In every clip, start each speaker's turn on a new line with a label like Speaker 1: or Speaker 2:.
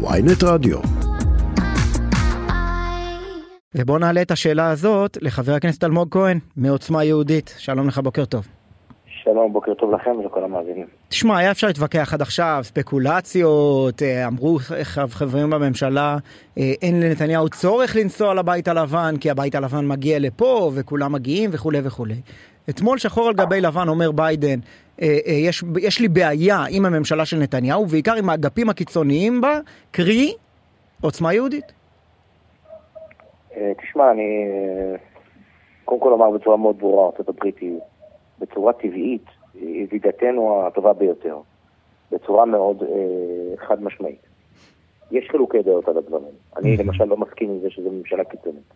Speaker 1: ויינט רדיו.
Speaker 2: ובואו נעלה את השאלה הזאת לחבר הכנסת אלמוג כהן מעוצמה יהודית. שלום לך, בוקר טוב.
Speaker 3: שלום, בוקר טוב לכם ולכל המאזינים.
Speaker 2: תשמע, היה אפשר להתווכח עד עכשיו, ספקולציות, אה, אמרו חברים בממשלה, אה, אין לנתניהו צורך לנסוע לבית הלבן, כי הבית הלבן מגיע לפה, וכולם מגיעים וכולי וכולי. אתמול שחור על גבי לבן אומר ביידן, אה, יש, יש לי בעיה עם הממשלה של נתניהו, ובעיקר עם האגפים הקיצוניים בה, קרי עוצמה יהודית.
Speaker 3: תשמע, אני קודם כל אומר בצורה מאוד ברורה, ארצות הברית היא בצורה טבעית ידידתנו הטובה ביותר, בצורה מאוד אה, חד משמעית. יש חילוקי דעות על הדברים. אני למשל לא מסכים עם זה שזו ממשלה קיצונית.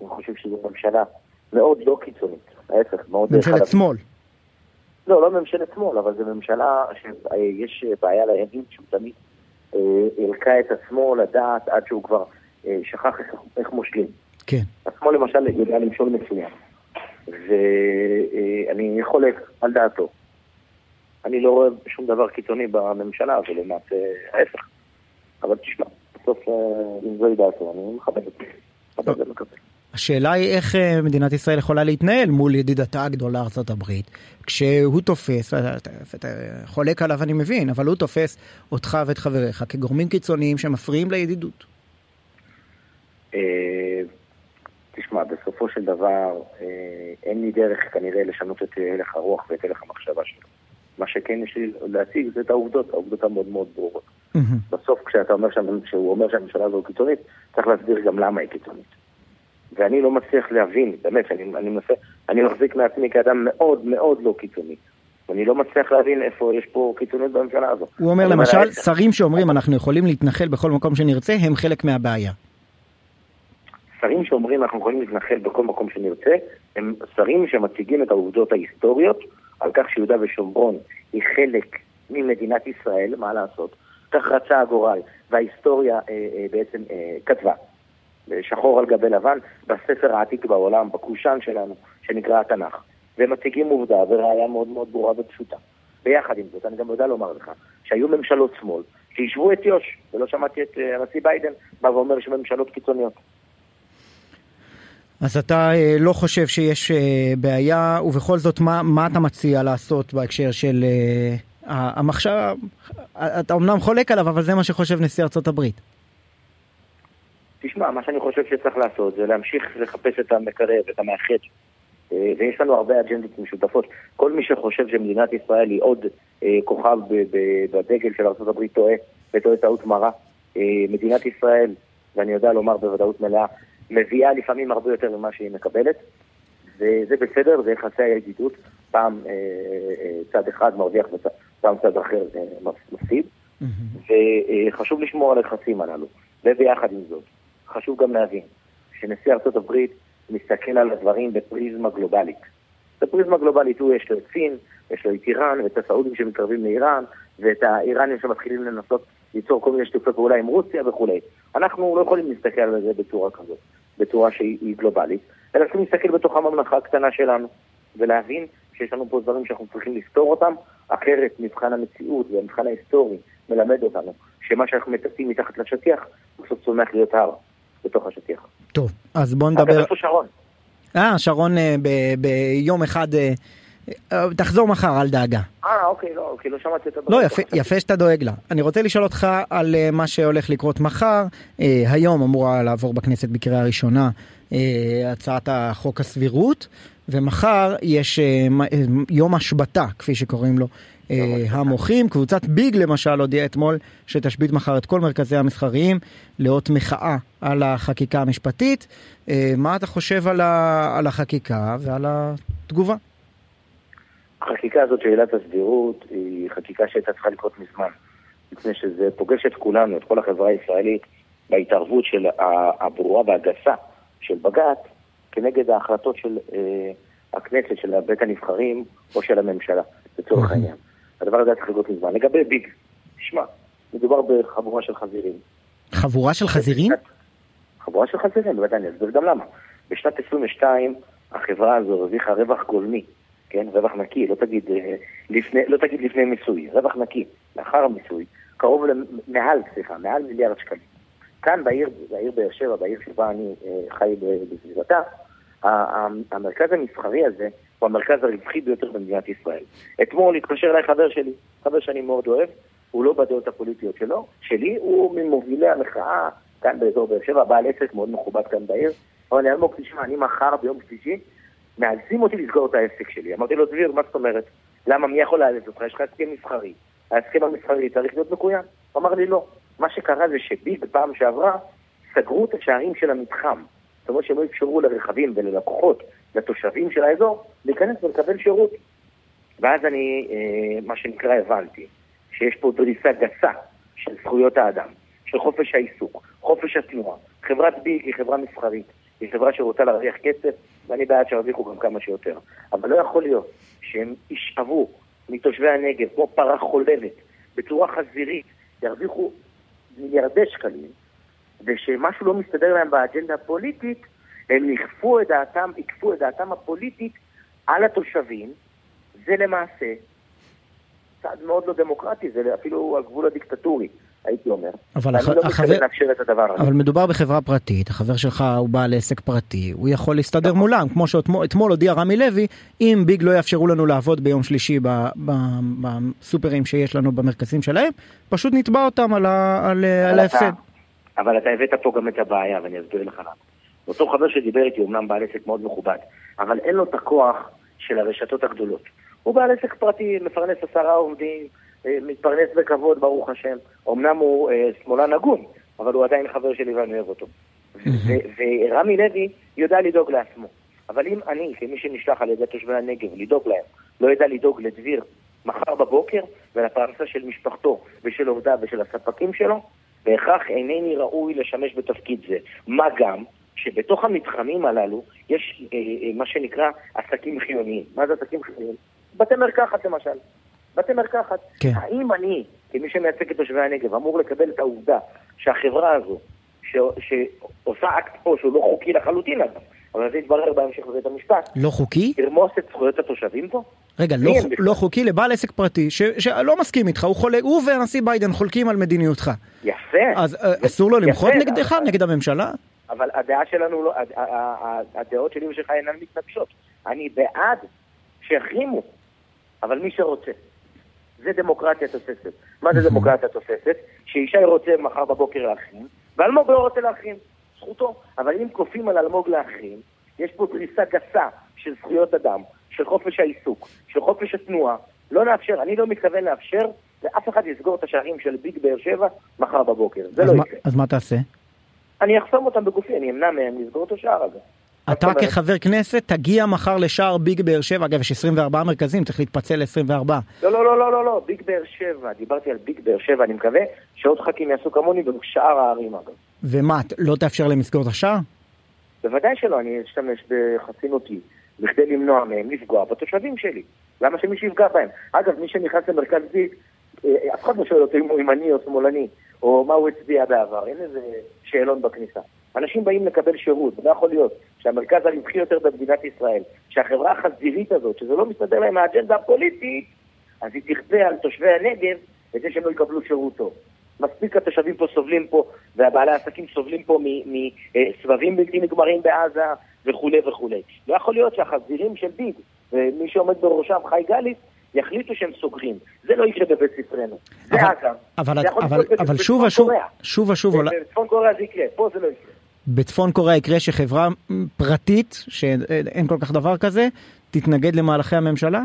Speaker 3: אני חושב שזו ממשלה מאוד לא קיצונית, ההפך, מאוד...
Speaker 2: ממשלת שמאל.
Speaker 3: לא, לא ממשלת שמאל, אבל זו ממשלה שיש בעיה לימין שהוא תמיד הלקה אה, את עצמו לדעת עד שהוא כבר אה, שכח איך, מושלים.
Speaker 2: כן.
Speaker 3: השמאל למשל יודע למשול מצוין. ואני חולק על דעתו. אני לא רואה שום דבר קיצוני בממשלה, ולמעשה ההפך. אבל תשמע, בסוף אה, אם זוהי דעתו, אני מכבד את זה.
Speaker 2: השאלה היא איך אה, מדינת ישראל יכולה להתנהל מול ידידתה הגדולה ארה"ב, כשהוא תופס, אתה חולק עליו אני מבין, אבל הוא תופס אותך ואת חבריך כגורמים קיצוניים שמפריעים לידידות.
Speaker 3: אה, תשמע, בסופו של דבר אה, אין לי דרך כנראה לשנות את הלך הרוח ואת הלך המחשבה שלו. מה שכן יש לי להציג זה את העובדות, העובדות המאוד מאוד ברורות. בסוף כשאתה אומר כשהוא אומר שהממשלה הזו קיצונית, צריך להסביר גם למה היא קיצונית. ואני לא מצליח להבין, באמת, אני, אני מנסה, אני מחזיק מעצמי כאדם מאוד מאוד לא קיצוני. ואני לא מצליח להבין איפה יש פה קיצוניות בממשלה הזו.
Speaker 2: הוא אומר למשל, שרים שאומרים אנחנו יכולים להתנחל בכל מקום שנרצה, הם חלק מהבעיה.
Speaker 3: שרים שאומרים אנחנו יכולים להתנחל בכל מקום שנרצה, הם שרים שמציגים את העובדות ההיסטוריות על כך שיהודה ושומרון היא חלק ממדינת ישראל, מה לעשות? כך רצה הגורל, וההיסטוריה אה, אה, בעצם אה, כתבה, שחור על גבי לבן, בספר העתיק בעולם, בקושאן שלנו, שנקרא התנ"ך. והם מציגים עובדה וראיה מאוד מאוד ברורה ופשוטה. ביחד עם זאת, אני גם יודע לומר לך, שהיו ממשלות שמאל שישבו את יו"ש, ולא שמעתי את אה, הנשיא ביידן בא ואומר שממשלות קיצוניות.
Speaker 2: אז אתה אה, לא חושב שיש אה, בעיה, ובכל זאת, מה, מה אתה מציע לעשות בהקשר של המחשב? אתה אמנם חולק עליו, אבל זה מה שחושב נשיא ארצות הברית.
Speaker 3: תשמע, מה שאני חושב שצריך לעשות זה להמשיך לחפש את המקרב, את המאחד. ויש לנו הרבה אג'נדות משותפות. כל מי שחושב שמדינת ישראל היא עוד כוכב בדגל של ארה"ב טועה, וטועה טעות מרה. מדינת ישראל, ואני יודע לומר בוודאות מלאה, מביאה לפעמים הרבה יותר ממה שהיא מקבלת, וזה בסדר, זה יחסי הידידות, פעם אה, אה, צד אחד מרוויח ופעם צד אחר אה, מפסיד. וחשוב לשמור על היחסים הללו, וביחד עם זאת, חשוב גם להבין שנשיא ארצות הברית מסתכל על הדברים בפריזמה גלובלית. בפריזמה גלובלית הוא יש לו את סין, יש לו את איראן, ואת הסעודים שמתקרבים לאיראן, ואת האיראנים שמתחילים לנסות ליצור כל מיני שיתופי פעולה עם רוסיה וכולי. אנחנו לא יכולים להסתכל על זה בצורה כזאת. בצורה שהיא גלובלית, אלא צריכים להסתכל בתוך הממלכה הקטנה שלנו, ולהבין שיש לנו פה דברים שאנחנו צריכים לפתור אותם, אחרת מבחן המציאות והמבחן ההיסטורי מלמד אותנו שמה שאנחנו מטפים מתחת לשטיח, בסוף צומח להיות הר בתוך השטיח.
Speaker 2: טוב, אז בואו נדבר... אגב,
Speaker 3: איפה שרון?
Speaker 2: אה, שרון אה, ביום אחד... אה, אה, תחזור מחר, אל דאגה.
Speaker 3: אה, אוקיי, לא, אוקיי, לא שמעתי את הדבר.
Speaker 2: לא, יפה, יפה שאתה דואג לה. אני רוצה לשאול אותך על מה שהולך לקרות מחר. Uh, היום אמורה לעבור בכנסת בקריאה ראשונה uh, הצעת החוק הסבירות, ומחר יש uh, יום השבתה, כפי שקוראים לו. Uh, המוחים, קבוצת ביג למשל הודיעה אתמול שתשבית מחר את כל מרכזי המסחריים לאות מחאה על החקיקה המשפטית. Uh, מה אתה חושב על, ה, על החקיקה ועל התגובה?
Speaker 3: החקיקה הזאת של עילת הסבירות היא חקיקה שהייתה צריכה לקרות מזמן, מפני שזה פוגש את כולנו, את כל החברה הישראלית, בהתערבות של הברורה והגסה של בג"ץ כנגד ההחלטות של אה, הכנסת, של בית הנבחרים או של הממשלה, לצורך אוקיי. העניין. הדבר הזה צריך לקרות מזמן. לגבי ביג, תשמע, מדובר בחבורה של חזירים.
Speaker 2: חבורה של חזירים?
Speaker 3: חבורה של חזירים, בוודאי, אני אסביר גם למה. בשנת 22 החברה הזו הרוויחה רווח גולמי כן, רווח נקי, לא תגיד, אה, לפני, לא תגיד לפני מיסוי, רווח נקי, לאחר המיסוי, קרוב למעל, סליחה, מעל מיליארד שקלים. כאן בעיר, בעיר באר שבע, בעיר שבה אני אה, חי בסביבתה, המרכז המסחרי הזה הוא המרכז הרווחי ביותר במדינת ישראל. אתמול התקשר אליי חבר שלי, חבר שאני מאוד אוהב, הוא לא בדעות הפוליטיות שלו, שלי, הוא ממובילי המחאה כאן באזור באר שבע, בעל עסק מאוד מכובד כאן בעיר. אבל אני אלמוג, תשמע, אני מחר ביום שלישי, מאלצים אותי לסגור את העסק שלי. אמרתי לו, דביר, מה זאת אומרת? למה, מי יכול לאלץ אותך? יש לך הסכם מסחרי. ההסכם המסחרי צריך להיות מקוים. הוא אמר לי, לא. מה שקרה זה שביג פעם שעברה סגרו את השערים של המתחם. זאת אומרת שהם לא אפשרו לרכבים וללקוחות, לתושבים של האזור, להיכנס ולקבל שירות. ואז אני, אה, מה שנקרא, הבנתי שיש פה דריסה גסה של זכויות האדם, של חופש העיסוק, חופש התנועה. חברת ביג היא חברה מסחרית, היא חברה שרוצה להרוויח כסף, ואני בעד שירוויחו גם כמה שיותר. אבל לא יכול להיות שהם ישאבו מתושבי הנגב כמו פרה חולבת, בצורה חזירית, ירוויחו מיליארדי שקלים, ושמשהו לא מסתדר להם באג'נדה הפוליטית, הם יכפו את דעתם, יכפו את דעתם הפוליטית על התושבים, זה למעשה צעד מאוד לא דמוקרטי, זה אפילו הגבול הדיקטטורי. הייתי אומר. אבל הח... לא החבר...
Speaker 2: אבל מדובר בחברה פרטית, החבר שלך הוא בעל עסק פרטי, הוא יכול להסתדר נכון. מולם, כמו שאתמול הודיע רמי לוי, אם ביג לא יאפשרו לנו לעבוד ביום שלישי בסופרים שיש לנו במרכזים שלהם, פשוט נתבע אותם על, על, על ההפסד.
Speaker 3: אבל אתה הבאת פה גם את הבעיה, ואני אסביר לך למה. אותו חבר שדיבר איתי, אמנם בעל עסק מאוד מכובד, אבל אין לו את הכוח של הרשתות הגדולות. הוא בעל עסק פרטי, מפרנס עשרה עובדים, אה, מתפרנס בכבוד, ברוך השם. אמנם הוא אה, שמאלן הגון, אבל הוא עדיין חבר שלי ואני אוהב אותו. ורמי לוי יודע לדאוג לעצמו. אבל אם אני, כמי שנשלח על ידי תושבי הנגב, לדאוג להם, לא ידע לדאוג לדביר מחר בבוקר ולפרנסה של משפחתו ושל עובדיו ושל הספקים שלו, בהכרח אינני ראוי לשמש בתפקיד זה. מה גם שבתוך המתחמים הללו יש אה, אה, מה שנקרא עסקים חיוניים. מה זה עסקים חיוניים? בתי מרקחת למשל. בתי מרקחת. כן. האם אני, כמי שמייצג את תושבי הנגב, אמור לקבל את העובדה שהחברה הזו, ש... שעושה אקט פה שהוא לא חוקי לחלוטין אגב, אבל זה יתברר בהמשך בבית המשפט.
Speaker 2: לא חוקי?
Speaker 3: לרמוס את זכויות התושבים פה?
Speaker 2: רגע, לא, לא חוקי לבעל עסק פרטי ש... שלא מסכים איתך, הוא, חולה, הוא והנשיא ביידן חולקים על מדיניותך.
Speaker 3: יפה.
Speaker 2: אז אה, אסור לו למחות נגדך, אבל... נגד הממשלה?
Speaker 3: אבל הדעה שלנו, לא, הדעות שלי ושלך אינן מתנגשות. אני בעד שיחרימו, אבל מי שרוצה. זה דמוקרטיה תוססת. מה זה דמוקרטיה תוססת? שישי רוצה מחר בבוקר להחרים, ואלמוג לא רוצה להחרים. זכותו. אבל אם כופים על אלמוג להחרים, יש פה דריסה גסה של זכויות אדם, של חופש העיסוק, של חופש התנועה. לא נאפשר, אני לא מתכוון לאפשר לאף אחד לסגור את השערים של ביג באר שבע מחר בבוקר. זה לא יקרה.
Speaker 2: אז מה תעשה?
Speaker 3: אני אחסום אותם בגופי, אני אמנע מהם לסגור את השער הזה.
Speaker 2: אתה כחבר כנסת תגיע מחר לשער ביג באר שבע, אגב יש 24 מרכזים, צריך להתפצל ל-24.
Speaker 3: לא, לא, לא, לא, לא, לא, ביג באר שבע, דיברתי על ביג באר שבע, אני מקווה שעוד ח"כים יעשו כמוני בשאר הערים אגב.
Speaker 2: ומה, לא תאפשר להם לסגור את השער?
Speaker 3: בוודאי שלא, אני אשתמש בחסינותי, בכדי למנוע מהם לפגוע בתושבים שלי. למה שמישהו יפגע בהם? אגב, מי שנכנס למרכז ביג, אה, אף אחד לא שואל אותו אם הוא ימני או שמאלני, או מה הוא הצביע בעבר, אין איזה שאלון בכניסה. אנשים באים לקבל שירות, לא יכול להיות שהמרכז הרווחי יותר במדינת ישראל, שהחברה החזירית הזאת, שזה לא מסתדר להם מהאג'נדה הפוליטית, אז היא תכפה על תושבי הנגב את זה שהם לא יקבלו שירות טוב. מספיק התושבים פה סובלים פה, והבעלי העסקים סובלים פה מסבבים בלתי נגמרים בעזה וכולי וכולי. לא יכול להיות שהחזירים של ביג, ומי שעומד בראשם חי גליס, יחליטו שהם סוגרים. זה לא יקרה בבית ספרנו. זה אגב.
Speaker 2: אבל, אבל, אבל שוב ושוב, שוב ושוב...
Speaker 3: בצפון קוריאה זה יקרה, פה זה לא יקרה.
Speaker 2: בצפון קוריאה יקרה שחברה פרטית, שאין כל כך דבר כזה, תתנגד למהלכי הממשלה?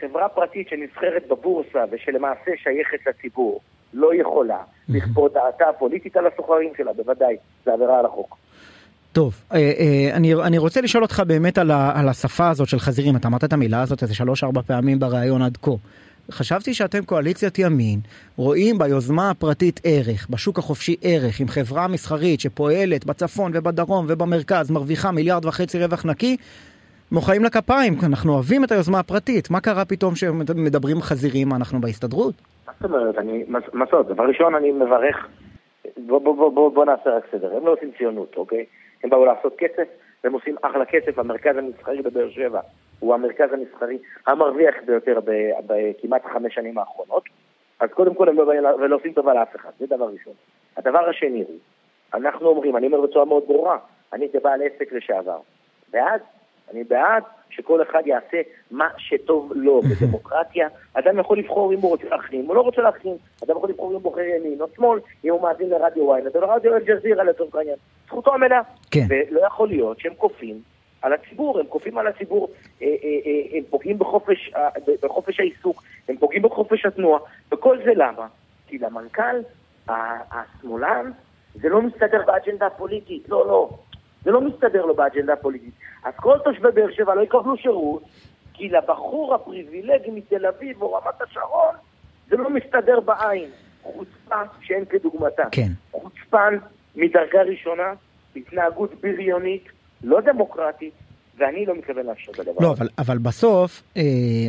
Speaker 3: חברה פרטית שנסחרת בבורסה ושלמעשה שייכת לציבור לא יכולה לכפות דעתה הפוליטית על הסוחרים שלה, בוודאי, זה עבירה על החוק.
Speaker 2: טוב, אה, אה, אני, אני רוצה לשאול אותך באמת על, ה, על השפה הזאת של חזירים, אתה אמרת את המילה הזאת איזה שלוש-ארבע פעמים בריאיון עד כה. חשבתי שאתם קואליציית ימין, רואים ביוזמה הפרטית ערך, בשוק החופשי ערך, עם חברה מסחרית שפועלת בצפון ובדרום ובמרכז, מרוויחה מיליארד וחצי רווח נקי, מוחאים לה כפיים, אנחנו אוהבים את היוזמה הפרטית. מה קרה פתאום שמדברים חזירים, אנחנו בהסתדרות?
Speaker 3: מה זאת אומרת? מה זאת? דבר ראשון, אני מברך, בוא נעשה רק סדר, הם לא עושים ציונות, אוקיי? הם באו לעשות כסף, והם עושים אחלה כסף, המרכז המסחרי בבאר שבע הוא המרכז המסחרי המרוויח ביותר בכמעט חמש שנים האחרונות. אז קודם כל הם לא באים ולא עושים טובה לאף אחד, זה דבר ראשון. הדבר השני הוא, אנחנו אומרים, אני אומר בצורה מאוד ברורה, אני כבעל עסק לשעבר, בעד, אני בעד שכל אחד יעשה מה שטוב לו בדמוקרטיה. אדם יכול לבחור אם הוא רוצה להחרים או לא רוצה להחרים, אדם יכול לבחור אם הוא בוחר ימין או שמאל, אם הוא מאזין לרדיו ynet או לרדיו אל-ג'זירה לצורך העניין. זכותו המלאה.
Speaker 2: כן.
Speaker 3: ולא יכול להיות שהם כופים על הציבור, הם כופים על הציבור, אה, אה, אה, הם פוגעים בחופש, בחופש העיסוק, הם פוגעים בחופש התנועה, וכל זה למה? כי למנכ"ל השמאלן זה לא מסתדר באג'נדה הפוליטית, לא, לא. זה לא מסתדר לו באג'נדה הפוליטית. אז כל תושבי באר שבע לא יקבלו שירות, כי לבחור הפריבילגי מתל אביב או רמת השרון, זה לא מסתדר בעין. חוצפה שאין כדוגמתה.
Speaker 2: כן.
Speaker 3: חוצפן מדרגה ראשונה, התנהגות בריונית, לא דמוקרטית, ואני לא מתכוון לאפשר את הדבר
Speaker 2: לא,
Speaker 3: הזה.
Speaker 2: אבל, אבל בסוף, אה,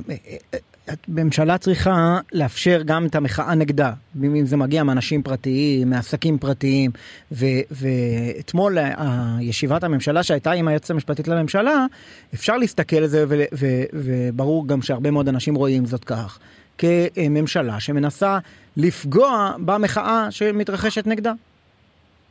Speaker 2: אה, אה, ממשלה צריכה לאפשר גם את המחאה נגדה, אם זה מגיע מאנשים פרטיים, מעסקים פרטיים, ו, ואתמול אה, ישיבת הממשלה שהייתה עם היועצת המשפטית לממשלה, אפשר להסתכל על זה, ו, ו, וברור גם שהרבה מאוד אנשים רואים זאת כך, כממשלה שמנסה לפגוע במחאה שמתרחשת נגדה.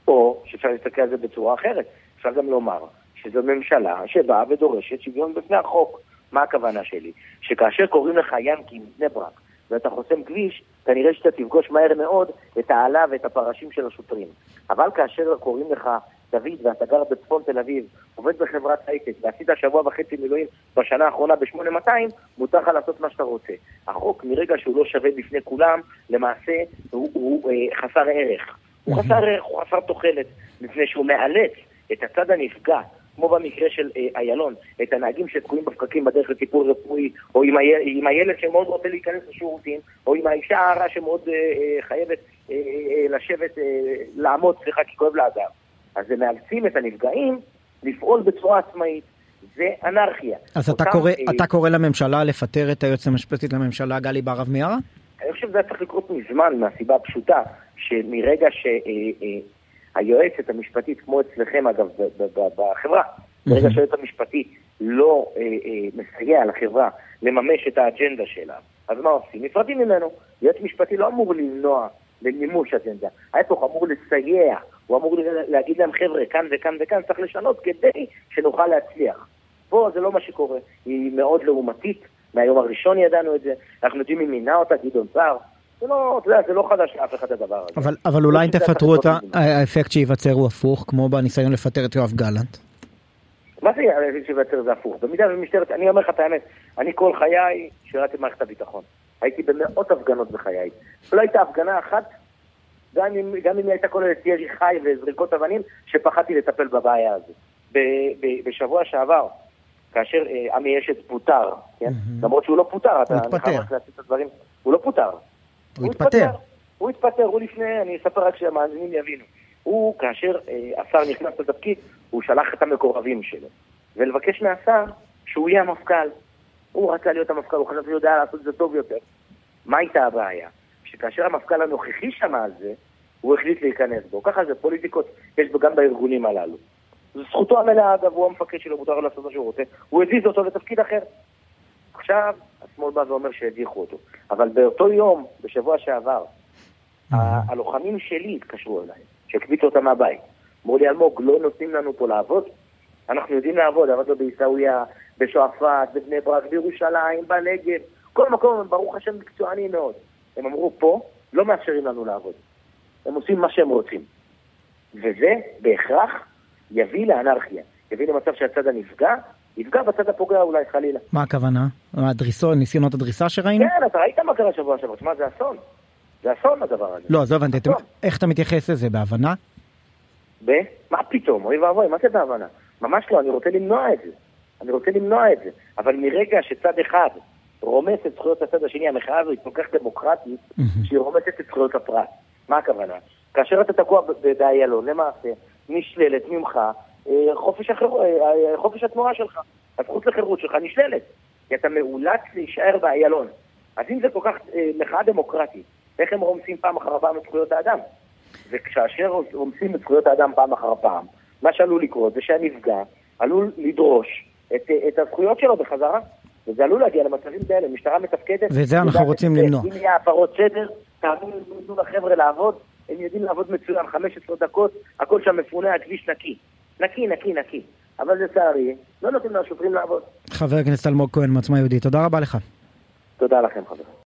Speaker 3: או שאפשר להסתכל על זה בצורה אחרת, אפשר גם לומר שזו ממשלה שבאה ודורשת שוויון בפני החוק. מה הכוונה שלי? שכאשר קוראים לך ינקי מבני ברק ואתה חוסם כביש, כנראה שאתה תפגוש מהר מאוד את העלה ואת הפרשים של השוטרים. אבל כאשר קוראים לך דוד ואתה גר בצפון תל אביב, עובד בחברת הייטק ועשית שבוע וחצי מילואים בשנה האחרונה ב-8200, מותר לך לעשות מה שאתה רוצה. החוק, מרגע שהוא לא שווה בפני כולם, למעשה הוא, הוא אה, חסר ערך. הוא חסר ערך, הוא חסר תוחלת, מפני שהוא מאלץ את הצד הנפגע כמו במקרה של איילון, אה, את הנהגים שתקועים בפקקים בדרך לטיפול רפואי, או עם, היל, עם הילד שמאוד רוצה להיכנס לשירותים, או עם האישה ההרה שמאוד אה, אה, חייבת אה, אה, לשבת, אה, לעמוד, סליחה, כי כואב לה אדם. אז הם מאלצים את הנפגעים לפעול בצורה עצמאית. זה אנרכיה.
Speaker 2: אז אתה קורא, אה, אתה קורא לממשלה לפטר את היועצת המשפטית לממשלה גלי בהרב מיארה?
Speaker 3: אני חושב שזה היה צריך לקרות מזמן, מהסיבה הפשוטה, שמרגע ש... אה, אה, היועצת המשפטית, כמו אצלכם אגב בחברה, ברגע שהיועץ המשפטי לא אה, אה, מסייע לחברה לממש את האג'נדה שלה, אז מה עושים? נפרדים ממנו. יועץ משפטי לא אמור למנוע למימוש אג'נדה, ההפך אמור לסייע, הוא אמור להגיד להם חבר'ה, כאן וכאן וכאן צריך לשנות כדי שנוכל להצליח. פה זה לא מה שקורה, היא מאוד לעומתית, מהיום הראשון ידענו את זה, אנחנו יודעים מי מינה אותה, גדעון סער, זה לא, אתה יודע, זה לא חדש לאף אחד הדבר הזה.
Speaker 2: אבל, אבל אולי אם תפטרו אותה, האפקט שייווצר הוא הפוך, כמו בניסיון לפטר את יואב גלנט.
Speaker 3: מה זה האפקט שייווצר זה הפוך? במידה ומשטרת, אני אומר לך את האמת, אני כל חיי שירתי במערכת הביטחון. הייתי במאות הפגנות בחיי. לא הייתה הפגנה אחת, גם אם, גם אם הייתה כוללת ירי חי וזריקות אבנים, שפחדתי לטפל בבעיה הזו. בשבוע שעבר, כאשר אה, עמי אשת פוטר, כן? למרות שהוא לא פוטר, אתה
Speaker 2: חייב
Speaker 3: רק להציג את הדברים, הוא לא פוטר.
Speaker 2: הוא התפטר.
Speaker 3: הוא התפטר, הוא לפני, אני אספר רק שהמאזינים יבינו. הוא, כאשר אה, השר נכנס לתפקיד, הוא שלח את המקורבים שלו. ולבקש מהשר שהוא יהיה המפכ"ל. הוא רצה להיות המפכ"ל, הוא חשב שהוא יודע לעשות את זה טוב יותר. מה הייתה הבעיה? שכאשר המפכ"ל הנוכחי שמע על זה, הוא החליט להיכנס בו. ככה זה פוליטיקות, יש בו גם בארגונים הללו. זו זכותו המלאה, אגב, הוא המפקד שלו, מותר לו לעשות מה שהוא רוצה. הוא הזיז אותו לתפקיד אחר. עכשיו, השמאל בא ואומר שהדיחו אותו. אבל באותו יום, בשבוע שעבר, הלוחמים שלי התקשרו אליי, שהקביצו אותם מהבית. אמרו לי, אלמוג, לא נותנים לנו פה לעבוד? אנחנו יודעים לעבוד, עבדנו בעיסאוויה, בשועפאט, בבני ברק, בירושלים, בנגב, כל מקום הם ברוך השם מקצוענים מאוד. הם אמרו, פה לא מאפשרים לנו לעבוד. הם עושים מה שהם רוצים. וזה בהכרח יביא לאנרכיה. יביא למצב שהצד הנפגע יפגע בצד הפוגע אולי חלילה.
Speaker 2: מה הכוונה? הדריסות, ניסיונות הדריסה שראינו?
Speaker 3: כן, אתה ראית מה קרה שבוע שעבר, תשמע, זה אסון. זה אסון הדבר הזה.
Speaker 2: לא, עזוב, הבנתי, איך אתה מתייחס לזה, בהבנה?
Speaker 3: ב? מה פתאום, אוי ואבוי, מה זה בהבנה? ממש לא, אני רוצה למנוע את זה. אני רוצה למנוע את זה. אבל מרגע שצד אחד רומס את זכויות הצד השני, המחאה הזו היא כל כך דמוקרטית, שהיא רומסת את זכויות הפרט. מה הכוונה? כאשר אתה תקוע באיילון, למעשה, נשללת ממך חופש, החר... אה, אה, חופש התנועה שלך, הזכות לחירות שלך נשללת, כי אתה מאולץ להישאר באיילון. אז אם זה כל כך מחאה דמוקרטית, איך הם רומסים פעם אחר פעם את זכויות האדם? וכאשר רומסים את זכויות האדם פעם אחר פעם, מה שעלול לקרות זה שהנפגע עלול לדרוש את, את הזכויות שלו בחזרה. וזה עלול להגיע למצבים כאלה, משטרה מתפקדת.
Speaker 2: וזה אנחנו רוצים למנוע.
Speaker 3: אם יהיה הפרות סדר, תאמינו תנו לחבר'ה לעבוד, הם יודעים לעבוד מצוין, 15 דקות, הכל שם מפונה, הכביש נקי. נקי, נקי, נקי. אבל לצערי, לא נותנים לשוטרים לעבוד.
Speaker 2: חבר הכנסת אלמוג כהן מעוצמה יהודית, תודה רבה לך.
Speaker 3: תודה לכם, חברים.